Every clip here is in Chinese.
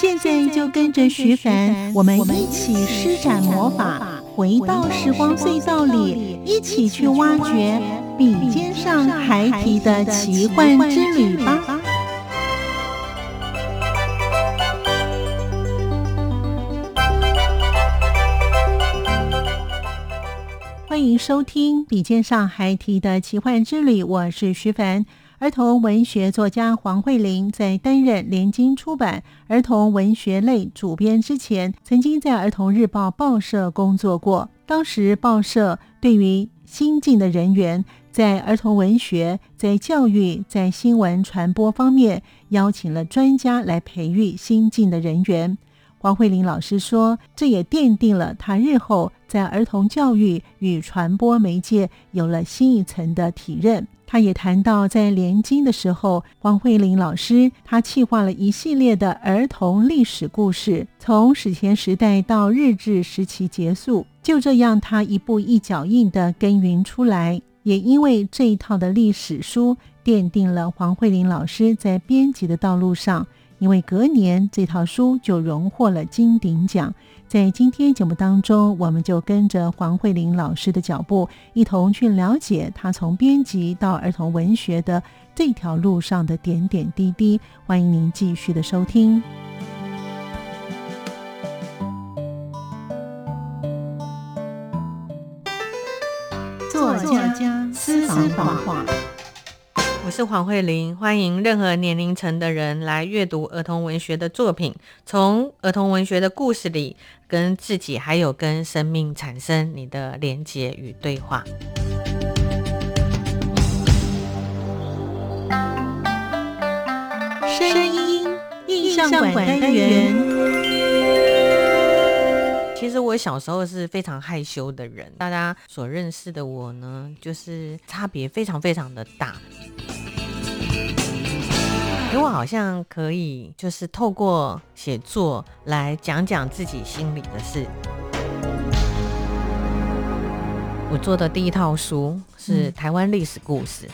现在就跟着徐凡，我们一起施展魔法，回到时光隧道里，一起去挖掘笔尖上孩提的奇幻之旅吧！欢迎收听《笔尖上孩提的奇幻之旅》，我是徐凡。儿童文学作家黄慧玲在担任联经出版儿童文学类主编之前，曾经在儿童日报报社工作过。当时报社对于新进的人员，在儿童文学、在教育、在新闻传播方面，邀请了专家来培育新进的人员。黄慧玲老师说，这也奠定了他日后在儿童教育与传播媒介有了新一层的体认。他也谈到，在联经的时候，黄慧玲老师他企划了一系列的儿童历史故事，从史前时代到日治时期结束，就这样他一步一脚印的耕耘出来。也因为这一套的历史书，奠定了黄慧玲老师在编辑的道路上。因为隔年这套书就荣获了金鼎奖。在今天节目当中，我们就跟着黄慧玲老师的脚步，一同去了解她从编辑到儿童文学的这条路上的点点滴滴。欢迎您继续的收听。作家私房话。我是黄慧玲，欢迎任何年龄层的人来阅读儿童文学的作品，从儿童文学的故事里，跟自己还有跟生命产生你的连接与对话。声音印象馆单元。小时候是非常害羞的人，大家所认识的我呢，就是差别非常非常的大。因为我好像可以，就是透过写作来讲讲自己心里的事。我做的第一套书是台湾历史故事。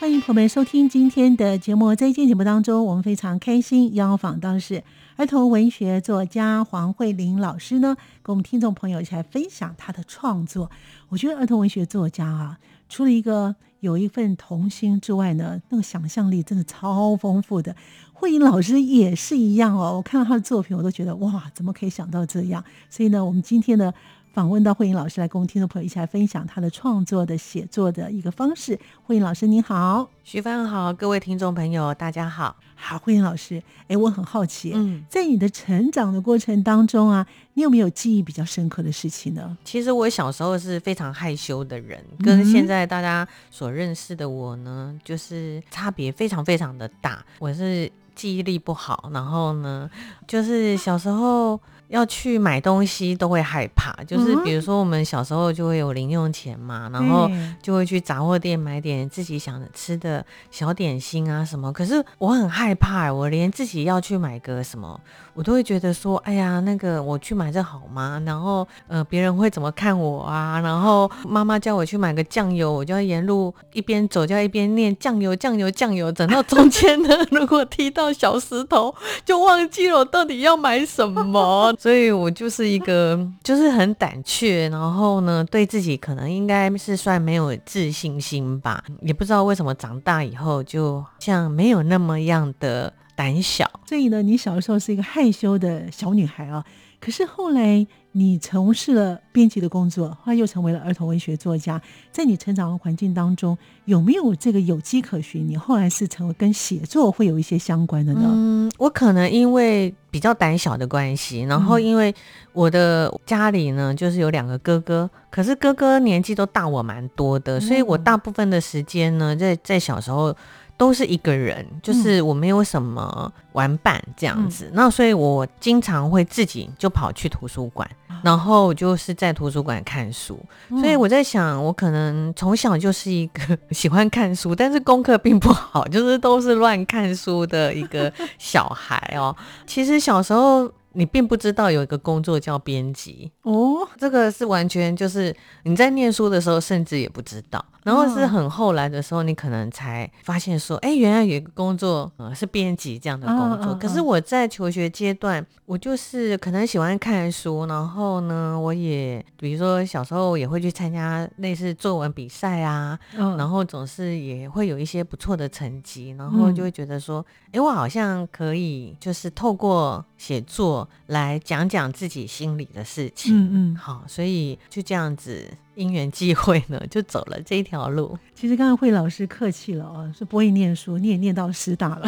欢迎朋友们收听今天的节目，在今天节目当中，我们非常开心邀访到是。儿童文学作家黄慧玲老师呢，跟我们听众朋友一起来分享她的创作。我觉得儿童文学作家啊，除了一个有一份童心之外呢，那个想象力真的超丰富的。慧玲老师也是一样哦，我看到她的作品，我都觉得哇，怎么可以想到这样？所以呢，我们今天呢。访问到慧颖老师来，跟我们听众朋友一起来分享他的创作的写作的一个方式。慧颖老师您好，徐帆好，各位听众朋友大家好。好，慧颖老师，哎，我很好奇，嗯，在你的成长的过程当中啊，你有没有记忆比较深刻的事情呢？其实我小时候是非常害羞的人，跟现在大家所认识的我呢，就是差别非常非常的大。我是记忆力不好，然后呢，就是小时候。要去买东西都会害怕，就是比如说我们小时候就会有零用钱嘛，然后就会去杂货店买点自己想吃的小点心啊什么。可是我很害怕，我连自己要去买个什么，我都会觉得说，哎呀，那个我去买这好吗？然后呃，别人会怎么看我啊？然后妈妈叫我去买个酱油，我就要沿路一边走就要一边念酱油酱油酱油，等到中间呢，如果踢到小石头，就忘记了我到底要买什么。所以我就是一个，就是很胆怯，然后呢，对自己可能应该是算没有自信心吧，也不知道为什么长大以后就像没有那么样的胆小。所以呢，你小的时候是一个害羞的小女孩啊，可是后来你从事了编辑的工作，后来又成为了儿童文学作家，在你成长的环境当中，有没有这个有迹可循？你后来是成为跟写作会有一些相关的呢？嗯，我可能因为比较胆小的关系，然后因为我的家里呢，就是有两个哥哥，可是哥哥年纪都大我蛮多的，所以我大部分的时间呢，在在小时候。都是一个人，就是我没有什么玩伴这样子，那所以我经常会自己就跑去图书馆，然后就是在图书馆看书。所以我在想，我可能从小就是一个 喜欢看书，但是功课并不好，就是都是乱看书的一个小孩哦。其实小时候。你并不知道有一个工作叫编辑。哦，这个是完全就是你在念书的时候甚至也不知道，然后是很后来的时候你可能才发现说，哎，原来有一个工作呃是编辑这样的工作。可是我在求学阶段，我就是可能喜欢看书，然后呢，我也比如说小时候也会去参加类似作文比赛啊，然后总是也会有一些不错的成绩，然后就会觉得说，哎，我好像可以就是透过写作。来讲讲自己心里的事情，嗯嗯，好，所以就这样子因缘际会呢，就走了这一条路。其实刚才惠老师客气了哦，是不会念书，你也念到师大了。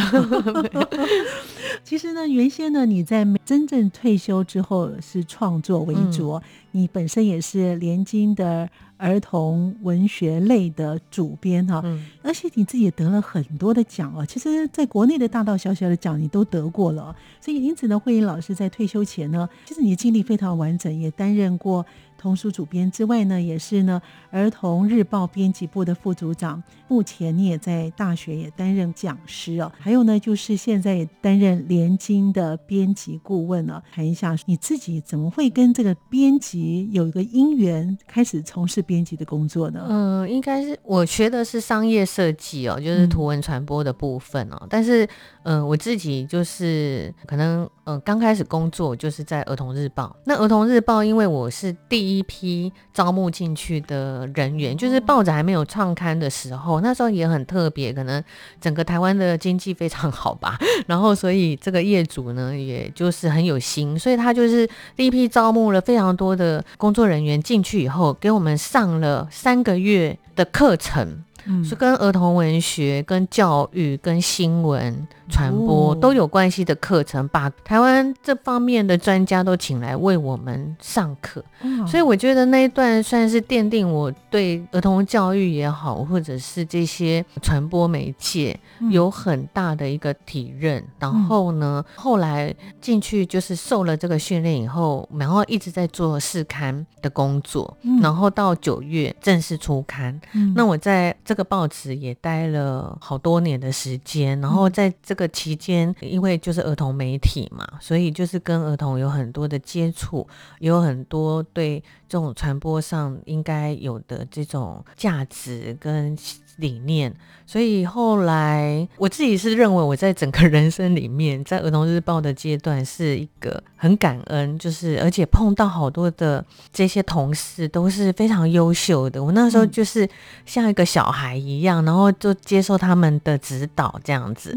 其实呢，原先呢，你在真正退休之后是创作为主，你本身也是联经的。儿童文学类的主编哈，而且你自己也得了很多的奖哦。其实，在国内的大大小小的奖你都得过了，所以因此呢，慧英老师在退休前呢，其实你的经历非常完整，也担任过。童书主编之外呢，也是呢儿童日报编辑部的副组长。目前你也在大学也担任讲师哦。还有呢，就是现在也担任联经的编辑顾问了。谈一下你自己怎么会跟这个编辑有一个因缘，开始从事编辑的工作呢？嗯，应该是我学的是商业设计哦，就是图文传播的部分哦。但是，嗯，我自己就是可能，嗯，刚开始工作就是在儿童日报。那儿童日报，因为我是第一批招募进去的人员，就是报纸还没有创刊的时候，那时候也很特别，可能整个台湾的经济非常好吧，然后所以这个业主呢，也就是很有心，所以他就是第一批招募了非常多的工作人员进去以后，给我们上了三个月的课程。是跟儿童文学、跟教育、跟新闻传播都有关系的课程，把台湾这方面的专家都请来为我们上课。所以我觉得那一段算是奠定我对儿童教育也好，或者是这些传播媒介有很大的一个体认。然后呢，后来进去就是受了这个训练以后，然后一直在做试刊的工作，然后到九月正式出刊。那我在这个报纸也待了好多年的时间，然后在这个期间，因为就是儿童媒体嘛，所以就是跟儿童有很多的接触，有很多对这种传播上应该有的这种价值跟。理念，所以后来我自己是认为，我在整个人生里面，在儿童日报的阶段是一个很感恩，就是而且碰到好多的这些同事都是非常优秀的。我那时候就是像一个小孩一样，然后就接受他们的指导这样子。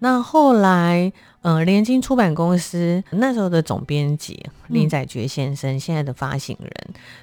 那后来。嗯，联经出版公司那时候的总编辑林载爵先生，现在的发行人，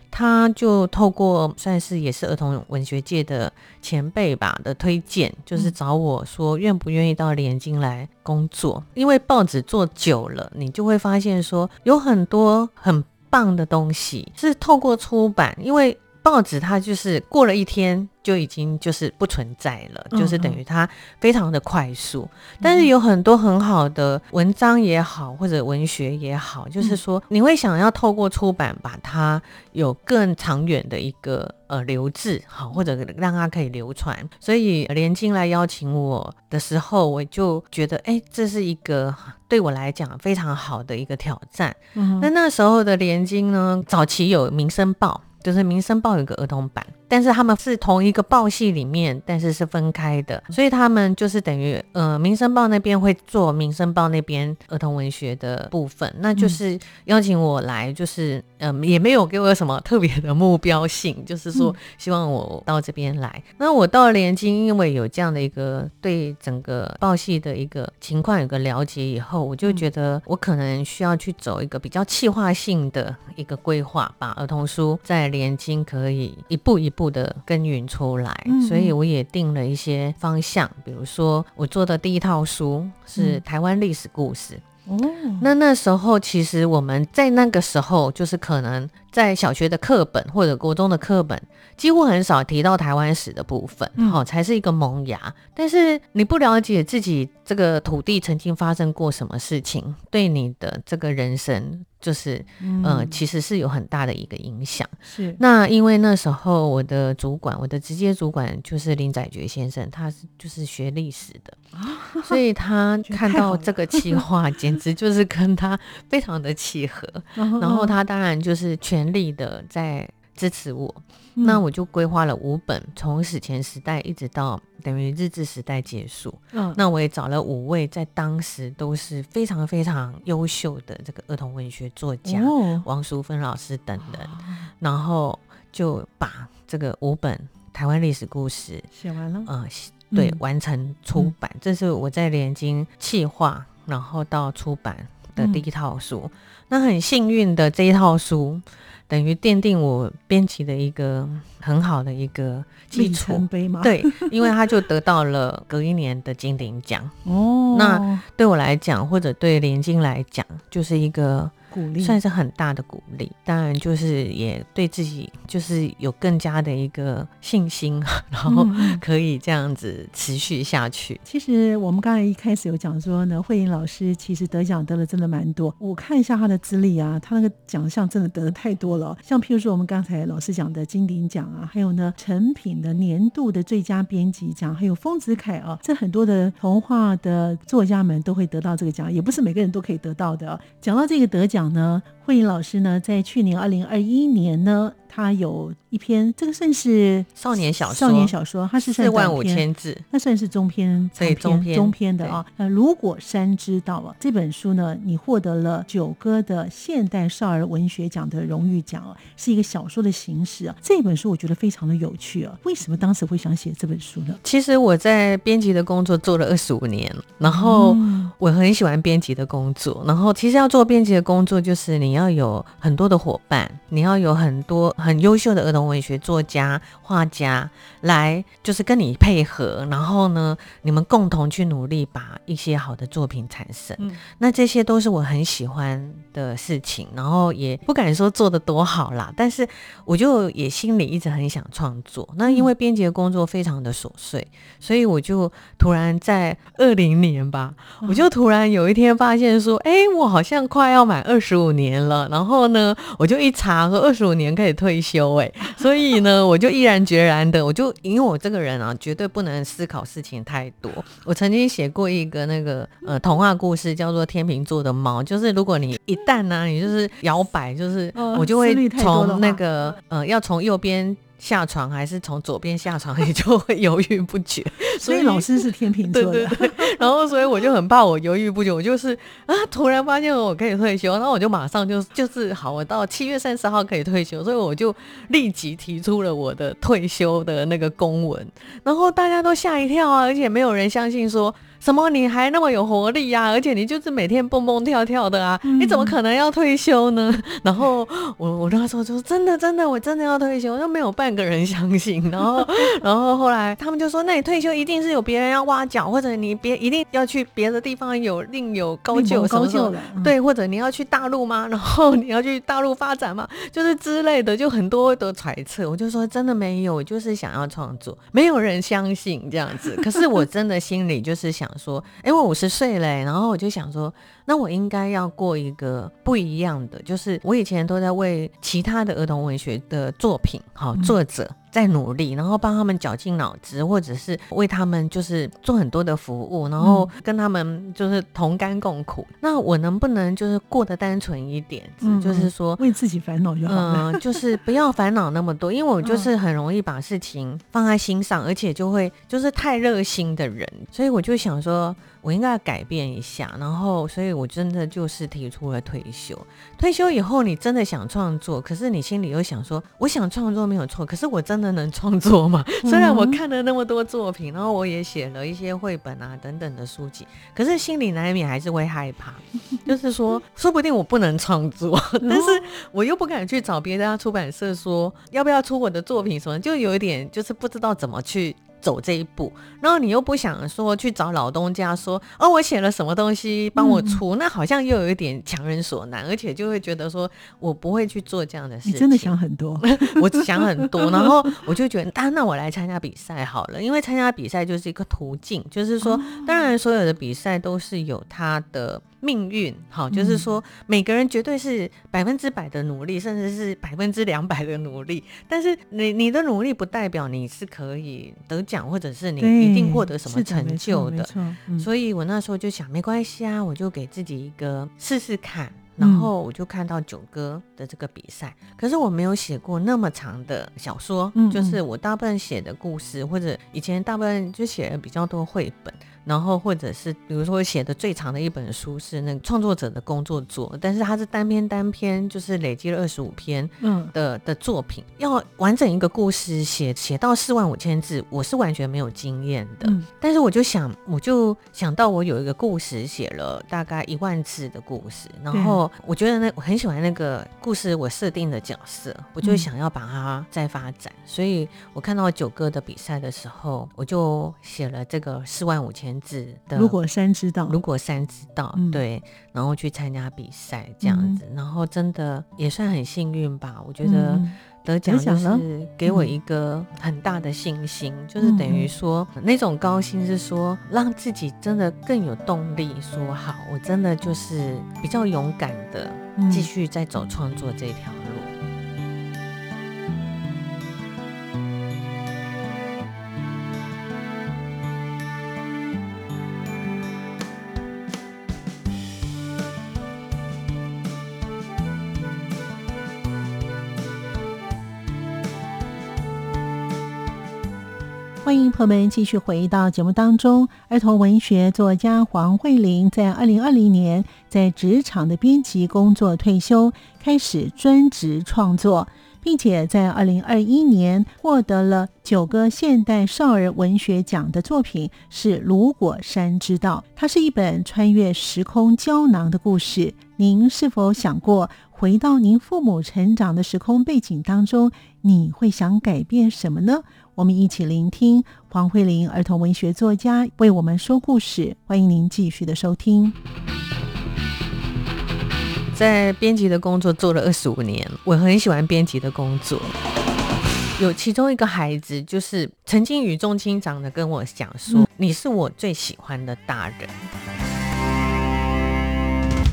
他就透过算是也是儿童文学界的前辈吧的推荐，就是找我说愿不愿意到联经来工作。因为报纸做久了，你就会发现说有很多很棒的东西是透过出版，因为报纸它就是过了一天。就已经就是不存在了，就是等于它非常的快速，但是有很多很好的文章也好，或者文学也好，就是说你会想要透过出版把它有更长远的一个呃留置好，或者让它可以流传。所以连经来邀请我的时候，我就觉得哎，这是一个对我来讲非常好的一个挑战。那那时候的连经呢，早期有《民生报》，就是《民生报》有个儿童版。但是他们是同一个报系里面，但是是分开的，所以他们就是等于呃，民生报那边会做民生报那边儿童文学的部分，那就是邀请我来，就是嗯，也没有给我什么特别的目标性，就是说希望我到这边来。那我到联经，因为有这样的一个对整个报系的一个情况有个了解以后，我就觉得我可能需要去走一个比较计划性的一个规划，把儿童书在联经可以一步一步的耕耘出来。所以我也定了一些方向，比如说我做的第一套书是台湾历史故事。哦，那那时候其实我们在那个时候，就是可能在小学的课本或者国中的课本，几乎很少提到台湾史的部分，好，才是一个萌芽。但是你不了解自己这个土地曾经发生过什么事情，对你的这个人生。就是，呃，其实是有很大的一个影响。是，那因为那时候我的主管，我的直接主管就是林载觉先生，他是就是学历史的，所以他看到这个企划，简直就是跟他非常的契合。然后他当然就是全力的在支持我。那我就规划了五本，从史前时代一直到等于日治时代结束。嗯，那我也找了五位在当时都是非常非常优秀的这个儿童文学作家，王淑芬老师等人，然后就把这个五本台湾历史故事写完了。呃，对，完成出版，这是我在连经企划，然后到出版的第一套书。那很幸运的这一套书。等于奠定我编辑的一个很好的一个基础，对，因为他就得到了隔一年的金鼎奖哦。那对我来讲，或者对连金来讲，就是一个。鼓励算是很大的鼓励，当然就是也对自己就是有更加的一个信心，然后可以这样子持续下去。其实我们刚才一开始有讲说呢，慧英老师其实得奖得了真的蛮多。我看一下他的资历啊，他那个奖项真的得的太多了。像譬如说我们刚才老师讲的金鼎奖啊，还有呢成品的年度的最佳编辑奖，还有丰子恺啊，这很多的童话的作家们都会得到这个奖，也不是每个人都可以得到的。讲到这个得奖。呢，慧颖老师呢，在去年二零二一年呢，他有。一篇这个算是少年小说，少年小说，它是四万五千字，那算是中篇，对中篇中篇的啊。那如果山知道啊，这本书呢，你获得了九歌的现代少儿文学奖的荣誉奖啊，是一个小说的形式啊。这本书我觉得非常的有趣啊。为什么当时会想写这本书呢？其实我在编辑的工作做了二十五年，然后我很喜欢编辑的工作。然后其实要做编辑的工作，就是你要有很多的伙伴，你要有很多很优秀的儿童。文学作家、画家来，就是跟你配合，然后呢，你们共同去努力，把一些好的作品产生。嗯，那这些都是我很喜欢的事情，然后也不敢说做的多好啦，但是我就也心里一直很想创作。那因为编辑的工作非常的琐碎，所以我就突然在二零年吧，我就突然有一天发现说，哎，我好像快要满二十五年了。然后呢，我就一查说二十五年可以退休，哎。所以呢，我就毅然决然的，我就因为我这个人啊，绝对不能思考事情太多。我曾经写过一个那个呃童话故事，叫做《天秤座的猫》，就是如果你一旦呢，你就是摇摆，就是我就会从那个呃要从右边。下床还是从左边下床，你就会犹豫不决。所以老师是天秤座的，然后所以我就很怕我犹豫不决，我就是啊，突然发现我可以退休，然后我就马上就就是好，我到七月三十号可以退休，所以我就立即提出了我的退休的那个公文，然后大家都吓一跳啊，而且没有人相信说。什么？你还那么有活力呀？而且你就是每天蹦蹦跳跳的啊！你怎么可能要退休呢？然后我我那时候就说真的真的，我真的要退休，就没有半个人相信。然后 然后后来他们就说，那你退休一定是有别人要挖角，或者你别一定要去别的地方有另有高就高就的对，或者你要去大陆吗？然后你要去大陆发展吗？就是之类的，就很多的揣测。我就说真的没有，就是想要创作，没有人相信这样子。可是我真的心里就是想。说，哎，我五十岁嘞，然后我就想说，那我应该要过一个不一样的，就是我以前都在为其他的儿童文学的作品，好作者。在努力，然后帮他们绞尽脑汁，或者是为他们就是做很多的服务，然后跟他们就是同甘共苦。那我能不能就是过得单纯一点？嗯，就是说为自己烦恼就好了。嗯，就是不要烦恼那么多，因为我就是很容易把事情放在心上，而且就会就是太热心的人，所以我就想说。我应该要改变一下，然后，所以我真的就是提出了退休。退休以后，你真的想创作，可是你心里又想说，我想创作没有错，可是我真的能创作吗？虽然我看了那么多作品，然后我也写了一些绘本啊等等的书籍，可是心里难免还是会害怕，就是说，说不定我不能创作，但是我又不敢去找别家出版社说要不要出我的作品什么，就有一点就是不知道怎么去。走这一步，然后你又不想说去找老东家说哦，我写了什么东西帮我出，那好像又有一点强人所难，而且就会觉得说我不会去做这样的事。你真的想很多，我想很多，然后我就觉得，啊，那我来参加比赛好了，因为参加比赛就是一个途径，就是说，当然所有的比赛都是有它的。命运好，就是说每个人绝对是百分之百的努力，甚至是百分之两百的努力。但是你你的努力不代表你是可以得奖，或者是你一定获得什么成就的。所以我那时候就想，没关系啊，我就给自己一个试试看。然后我就看到九哥的这个比赛，可是我没有写过那么长的小说，就是我大部分写的故事，或者以前大部分就写的比较多绘本。然后或者是比如说写的最长的一本书是那个创作者的工作作，但是它是单篇单篇，就是累积了二十五篇的的作品，要完整一个故事写写到四万五千字，我是完全没有经验的。但是我就想，我就想到我有一个故事写了大概一万字的故事，然后我觉得那我很喜欢那个故事我设定的角色，我就想要把它再发展，所以我看到九哥的比赛的时候，我就写了这个四万五千。子的，如果三知道，如果三知道，对，然后去参加比赛这样子，然后真的也算很幸运吧。我觉得得奖就是给我一个很大的信心，就是等于说那种高兴是说让自己真的更有动力，说好，我真的就是比较勇敢的继续在走创作这条路。欢迎朋友们继续回到节目当中。儿童文学作家黄慧玲在二零二零年在职场的编辑工作退休，开始专职创作，并且在二零二一年获得了九个现代少儿文学奖的作品是《如果山知道》。它是一本穿越时空胶囊的故事。您是否想过回到您父母成长的时空背景当中？你会想改变什么呢？我们一起聆听黄慧玲儿童文学作家为我们说故事。欢迎您继续的收听。在编辑的工作做了二十五年，我很喜欢编辑的工作。有其中一个孩子，就是曾经语重心长的跟我讲说：“你是我最喜欢的大人。”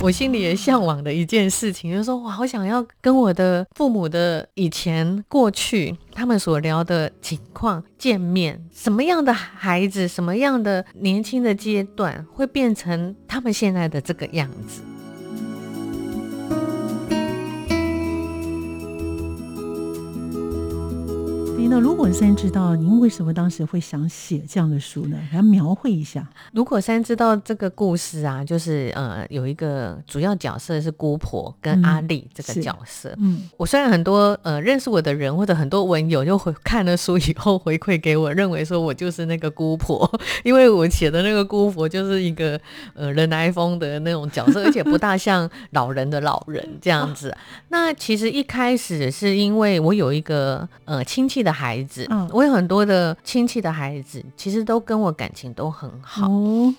我心里也向往的一件事情，就是说我好想要跟我的父母的以前过去他们所聊的情况见面。什么样的孩子，什么样的年轻的阶段，会变成他们现在的这个样子？那如果山知道，您为什么当时会想写这样的书呢？来描绘一下。如果山知道这个故事啊，就是呃，有一个主要角色是姑婆跟阿丽这个角色。嗯，我虽然很多呃认识我的人或者很多文友就回看了书以后回馈给我，认为说我就是那个姑婆，因为我写的那个姑婆就是一个呃人来疯的那种角色，而且不大 像老人的老人这样子。那其实一开始是因为我有一个呃亲戚的。孩子，嗯，我有很多的亲戚的孩子，其实都跟我感情都很好。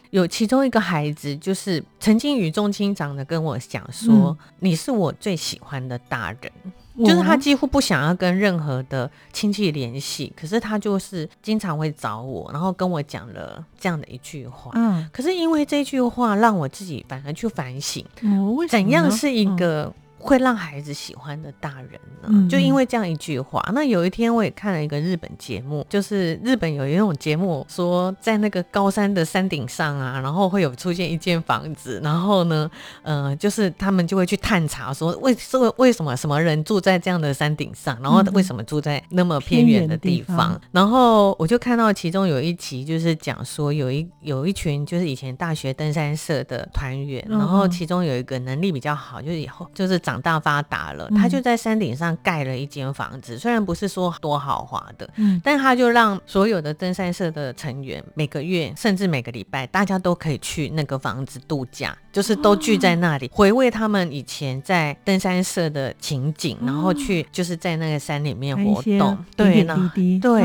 有其中一个孩子，就是曾经语重心长的跟我讲说：“你是我最喜欢的大人。”就是他几乎不想要跟任何的亲戚联系，可是他就是经常会找我，然后跟我讲了这样的一句话。嗯，可是因为这句话，让我自己反而去反省，怎样是一个。会让孩子喜欢的大人呢？嗯就因为这样一句话。那有一天我也看了一个日本节目，就是日本有一种节目说，在那个高山的山顶上啊，然后会有出现一间房子，然后呢，呃，就是他们就会去探查说为为为什么什么人住在这样的山顶上，然后嗯为什么住在那么偏远的地方方。然后我就看到其中有一集，就是讲说有一有一群就是以前大学登山社的团员，嗯然后嗯其中有一个能力比较好，就是以后就是长大发达了，嗯。他就在山顶上盖了一间房子，虽然不是说多豪华的，嗯。但他就让所有的登山社的成员每个月甚至每个礼拜，大家都可以去那个房子度假，就是都聚在那里，回味他们以前在登山社的情景，然后去就是在那个山里面活动，对，然后点滴滴，对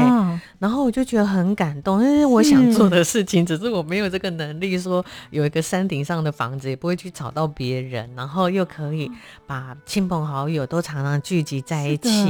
然后我就觉得很感动，因为我想做的事情，只是我没有这个能力，说有一个山顶上的房子，也不会去吵到别人，然后又可以把亲朋好友都常常聚集在一起。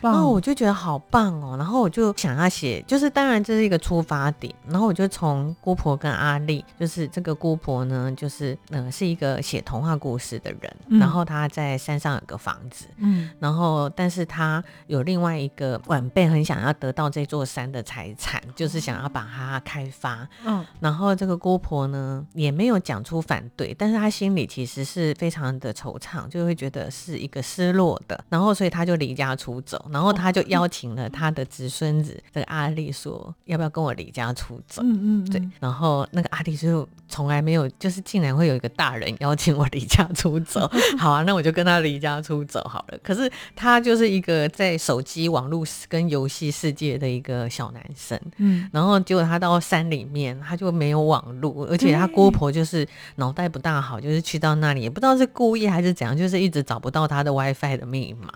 然后我就觉得好棒哦，然后我就想要写，就是当然这是一个出发点，然后我就从姑婆跟阿丽，就是这个姑婆呢，就是呃是一个写童话故事的人，嗯。然后她在山上有个房子，嗯。然后，但是她有另外一个晚辈很想要得到这座山的财产，就是想要把它开发。嗯。然后这个姑婆呢也没有讲出反对，但是她心里其实是非常的惆怅，就会觉得是一个失落的。然后，所以他就离家出走，然后他就邀请了他的侄孙子这个阿丽说，要不要跟我离家出走？嗯嗯，对嗯，然后那个阿丽就从来没有，就是竟然会有一个大人邀请我离家出走。好啊，那我就跟他离家出走好了。可是他就是一个在手机网络跟游戏世界的一个小男生，嗯然后结果他到山里面，他就没有网络，而且他对姑婆就是脑袋不大好，就是去到那里也不知道是故意还是怎样，就是一直找不到他的 WiFi 的密码，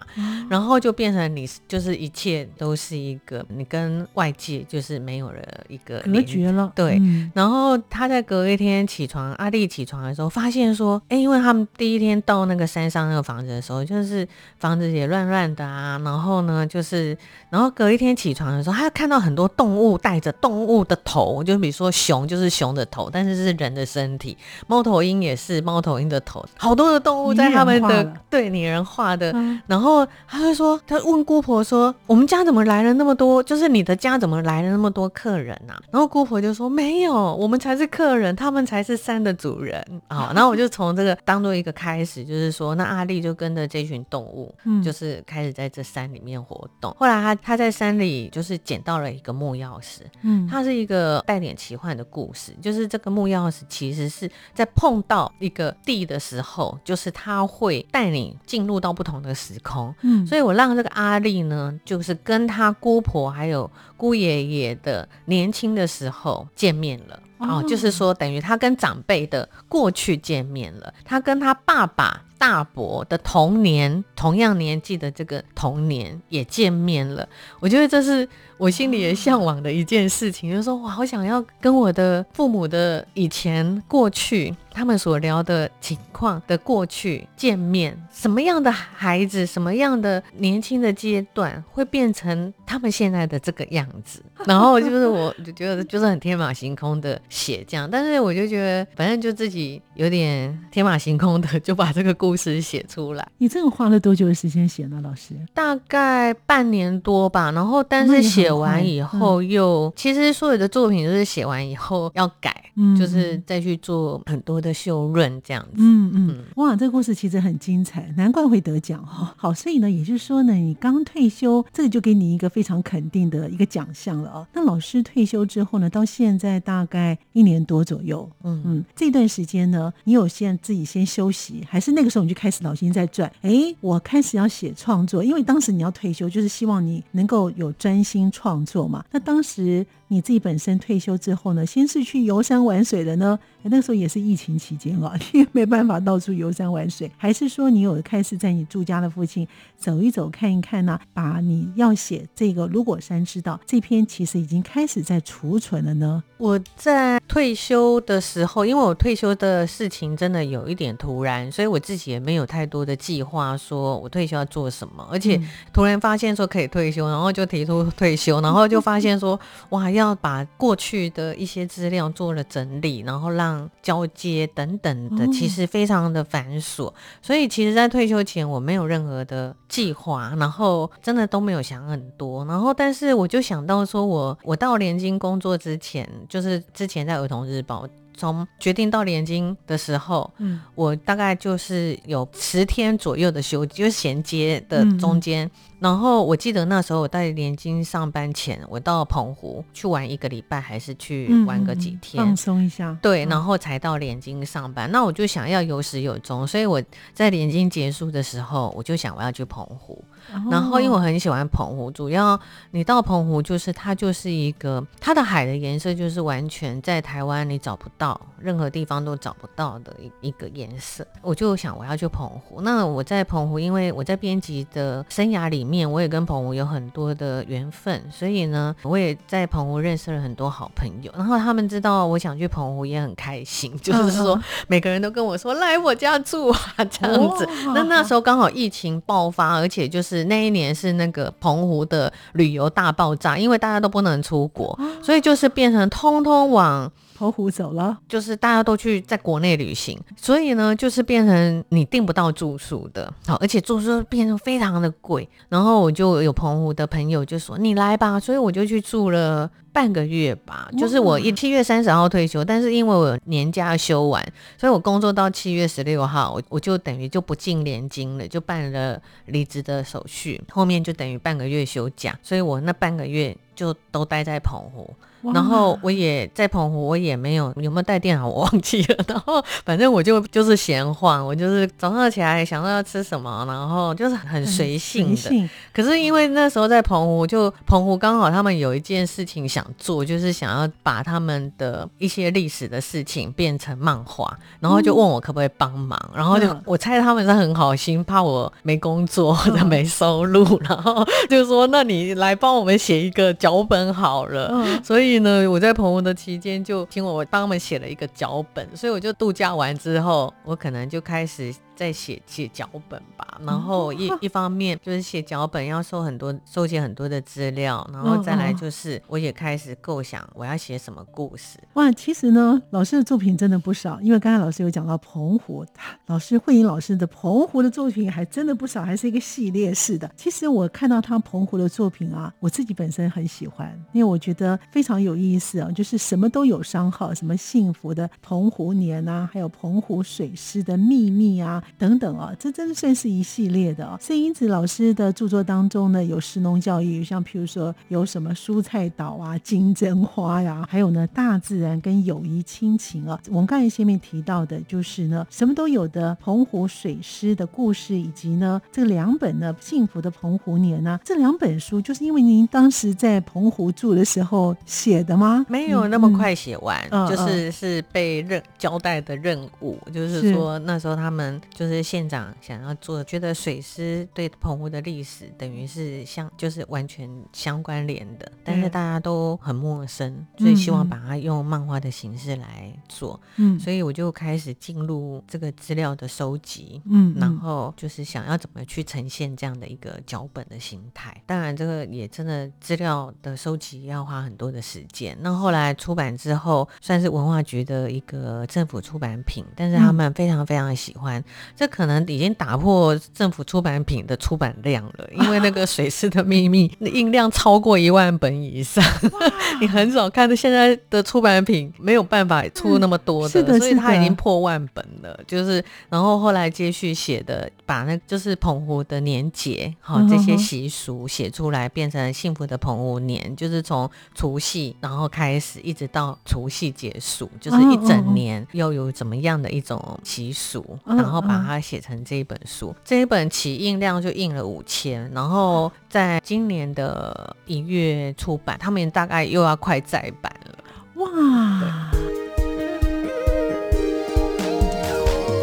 然后就变成你就是一切都是一个你跟外界就是没有了一个隔绝了，对嗯。然后他在隔一天起床，阿丽起床的时候，发现说，哎，因为他们第一天到那个山上那个房子的时候，就是房子也乱乱的啊，然后呢，就是，然后隔一天起床的时候，他看到很多动物带着动物的头，就比如说熊就是熊的头，但是是人的身体，猫头鹰也是猫头鹰的头，好多的动物在他们的对拟人化的嗯然后他就说，他问姑婆说：“我们家怎么来了那么多？就是你的家怎么来了那么多客人啊？”然后姑婆就说：“没有，我们才是客人，他们才是山的主人。”好，然后我就从这个当做一个开始，就是说，那阿丽就跟着这群动物，嗯就是开始在这山里面活动。后来他他在山里就是捡到了一个木钥匙，嗯它是一个带点奇幻的故事，就是这个木钥匙其实是在碰到一个地的时候，就是它会带你进入到不同的时空。嗯，所以我让这个阿丽呢，就是跟她姑婆还有姑爷爷的年轻的时候见面了。哦哦，就是说，等于他跟长辈的过去见面了，他跟他爸爸大伯的童年，同样年纪的这个童年也见面了。我觉得这是我心里也向往的一件事情，就是说，我好想要跟我的父母的以前过去，他们所聊的情况的过去见面，什么样的孩子，什么样的年轻的阶段，会变成他们现在的这个样子。然后就是我就觉得就是很天马行空的写这样，但是我就觉得反正就自己有点天马行空的就把这个故事写出来。你这个花了多久的时间写呢，老师？大概半年多吧，然后但是写完以后又，其实所有的作品都是写完以后要改，嗯就是再去做很多的修润这样子。嗯嗯嗯，哇，这个故事其实很精彩，难怪会得奖哈、好，所以呢，也就是说呢，你刚退休，这个就给你一个非常肯定的一个奖项了啊。那老师退休之后呢，到现在大概一年多左右，嗯嗯，这段时间呢，你有先自己先休息，还是那个时候你就开始脑筋在转？哎，我开始要写创作，因为当时你要退休，就是希望你能够有专心创作嘛。那当时你自己本身退休之后呢，先是去游山玩水的呢？诶那时候也是疫情期间啊，你 也没办法到处游山玩水，还是说你有开始在你住家的附近走一走、看一看呢、把你要写这个《如果山知道》这篇，其实已经开始在储存了呢？我在退休的时候，因为我退休的事情真的有一点突然，所以我自己也没有太多的计划，说我退休要做什么。而且嗯突然发现说可以退休，然后就提出退休，然后就发现说哇，要要把过去的一些资料做了整理，然后让交接等等的，其实非常的繁琐。所以其实，在退休前我没有任何的计划，然后真的都没有想很多。然后，但是我就想到说，我我到联经工作之前，就是之前在儿童日报。从决定到连金的时候，嗯，我大概就是有十天左右的休，就是衔接的中间。然后我记得那时候我在连金上班前，我到澎湖去玩一个礼拜，还是去玩个几天放松一下。对，然后才到连金上班。那我就想要有始有终，所以我在连金结束的时候，我就想我要去澎湖。然后因为我很喜欢澎湖，主要你到澎湖就是它就是一个它的海的颜色就是完全在台湾你找不到，任何地方都找不到的一一个颜色。我就想我要去澎湖。那我在澎湖，因为我在编辑的生涯里面。面我也跟澎湖有很多的缘分，所以呢，我也在澎湖认识了很多好朋友。然后他们知道我想去澎湖，也很开心，就是说每个人都跟我说来我家住啊这样子。那那时候刚好疫情爆发，而且就是那一年是那个澎湖的旅游大爆炸，因为大家都不能出国，所以就是变成通通往。澎湖走了，就是大家都去在国内旅行，所以呢，就是变成你订不到住宿的，好，而且住宿变成非常的贵。然后我就有澎湖的朋友就说：“你来吧。”所以我就去住了半个月吧。就是我一七月三十号退休，但是因为我年假休完，所以我工作到七月十六号，我我就等于就不进连金了，就办了离职的手续。后面就等于半个月休假，所以我那半个月就都待在澎湖。然后我也在澎湖，我也没有有没有带电脑，我忘记了。然后反正我就就是闲晃，我就是早上起来想到要吃什么，然后就是很随性的。可是因为那时候在澎湖，就澎湖刚好他们有一件事情想做，就是想要把他们的一些历史的事情变成漫画，然后就问我可不可以帮忙。然后就我猜他们是很好心，怕我没工作或者没收入，然后就说那你来帮我们写一个脚本好了。所以。呢，我在澎湖的期间就听我帮他们写了一个脚本，所以我就度假完之后，我可能就开始。在写写脚本吧，然后一 一方面就是写脚本要收很多收集很多的资料，然后再来就是我也开始构想我要写什么故事。哇，其实呢，老师的作品真的不少，因为刚才老师有讲到澎湖，老师慧英老师的澎湖的作品还真的不少，还是一个系列式的。其实我看到他澎湖的作品啊，我自己本身很喜欢，因为我觉得非常有意思啊，就是什么都有商号，什么幸福的澎湖年啊，还有澎湖水师的秘密啊。等等啊，这真的算是一系列的啊。所以因此，老师的著作当中呢，有食农教育，像譬如说有什么蔬菜岛啊、金针花呀，还有呢大自然跟友谊亲情啊。我们刚才前面提到的，就是呢什么都有的澎湖水师的故事，以及呢这两本呢幸福的澎湖年呢，这两本书就是因为您当时在澎湖住的时候写的吗？没有那么快写完，就是是被任交代的任务，就是说那时候他们。就是县长想要做，觉得水师对澎湖的历史等于是相，就是完全相关联的，但是大家都很陌生，所以希望把它用漫画的形式来做。嗯，所以我就开始进入这个资料的收集，嗯，然后就是想要怎么去呈现这样的一个脚本的形态。当然，这个也真的资料的收集要花很多的时间。那后来出版之后，算是文化局的一个政府出版品，但是他们非常非常喜欢。这可能已经打破政府出版品的出版量了，因为那个《水师的秘密》印量超过一万本以上，你很少看到现在的出版品没有办法出那么多的，所以它已经破万本了。就是，然后后来接续写的，把那就是澎湖的年节，好这些习俗写出来，变成幸福的澎湖年，就是从除夕然后开始，一直到除夕结束，就是一整年又有怎么样的一种习俗，然后。把它写成这一本书，这一本起印量就印了五千，然后在今年的一月出版，他们大概又要快再版了。哇！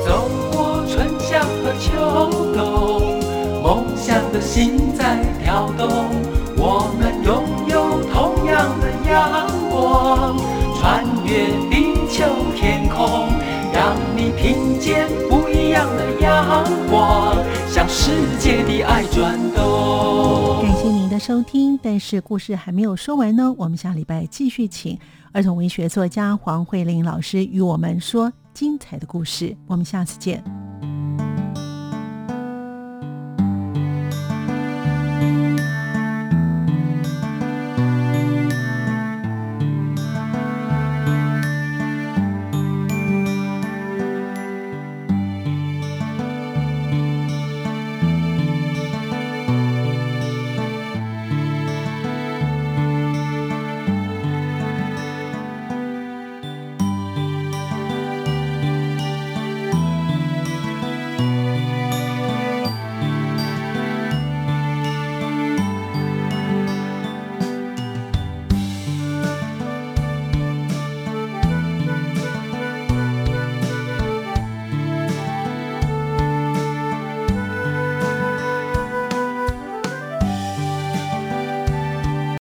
走过春夏和秋冬，梦想的心在跳动，我们拥有同样的阳光，穿越地球天空，让你听见。阳光，向世界的爱转动。感谢您。的收听。但是故事还没有说完呢，我们下礼拜继续请儿童文学作家黄慧玲老师与我们说精彩的故事。我们下次见。